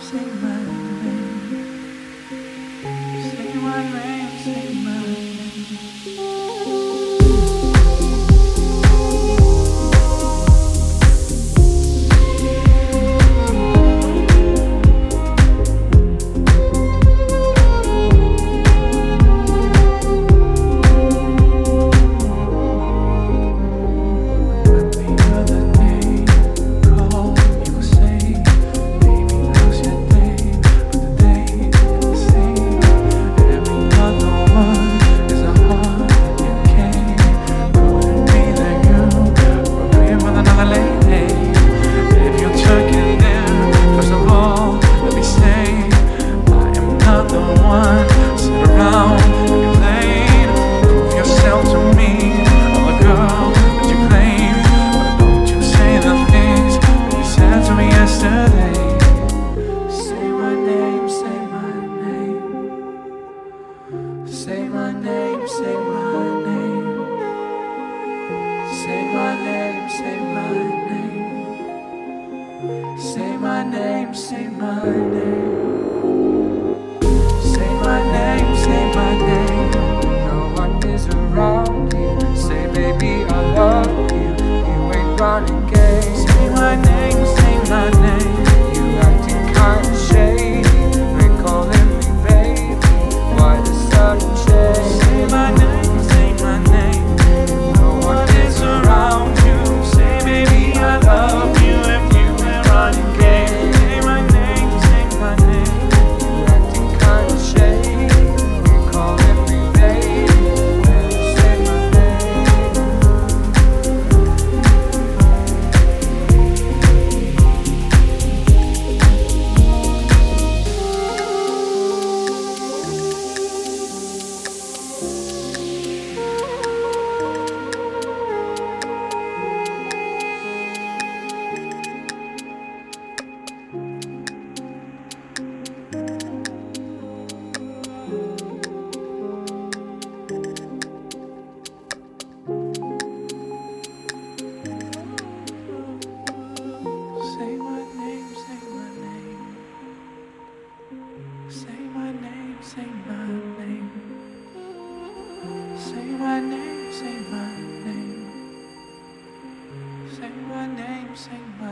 say my name. say my name. Say my name, say my name. No one is around you. Say, baby, I love you. You ain't running game. Say my name, say my name. say my name, say my name.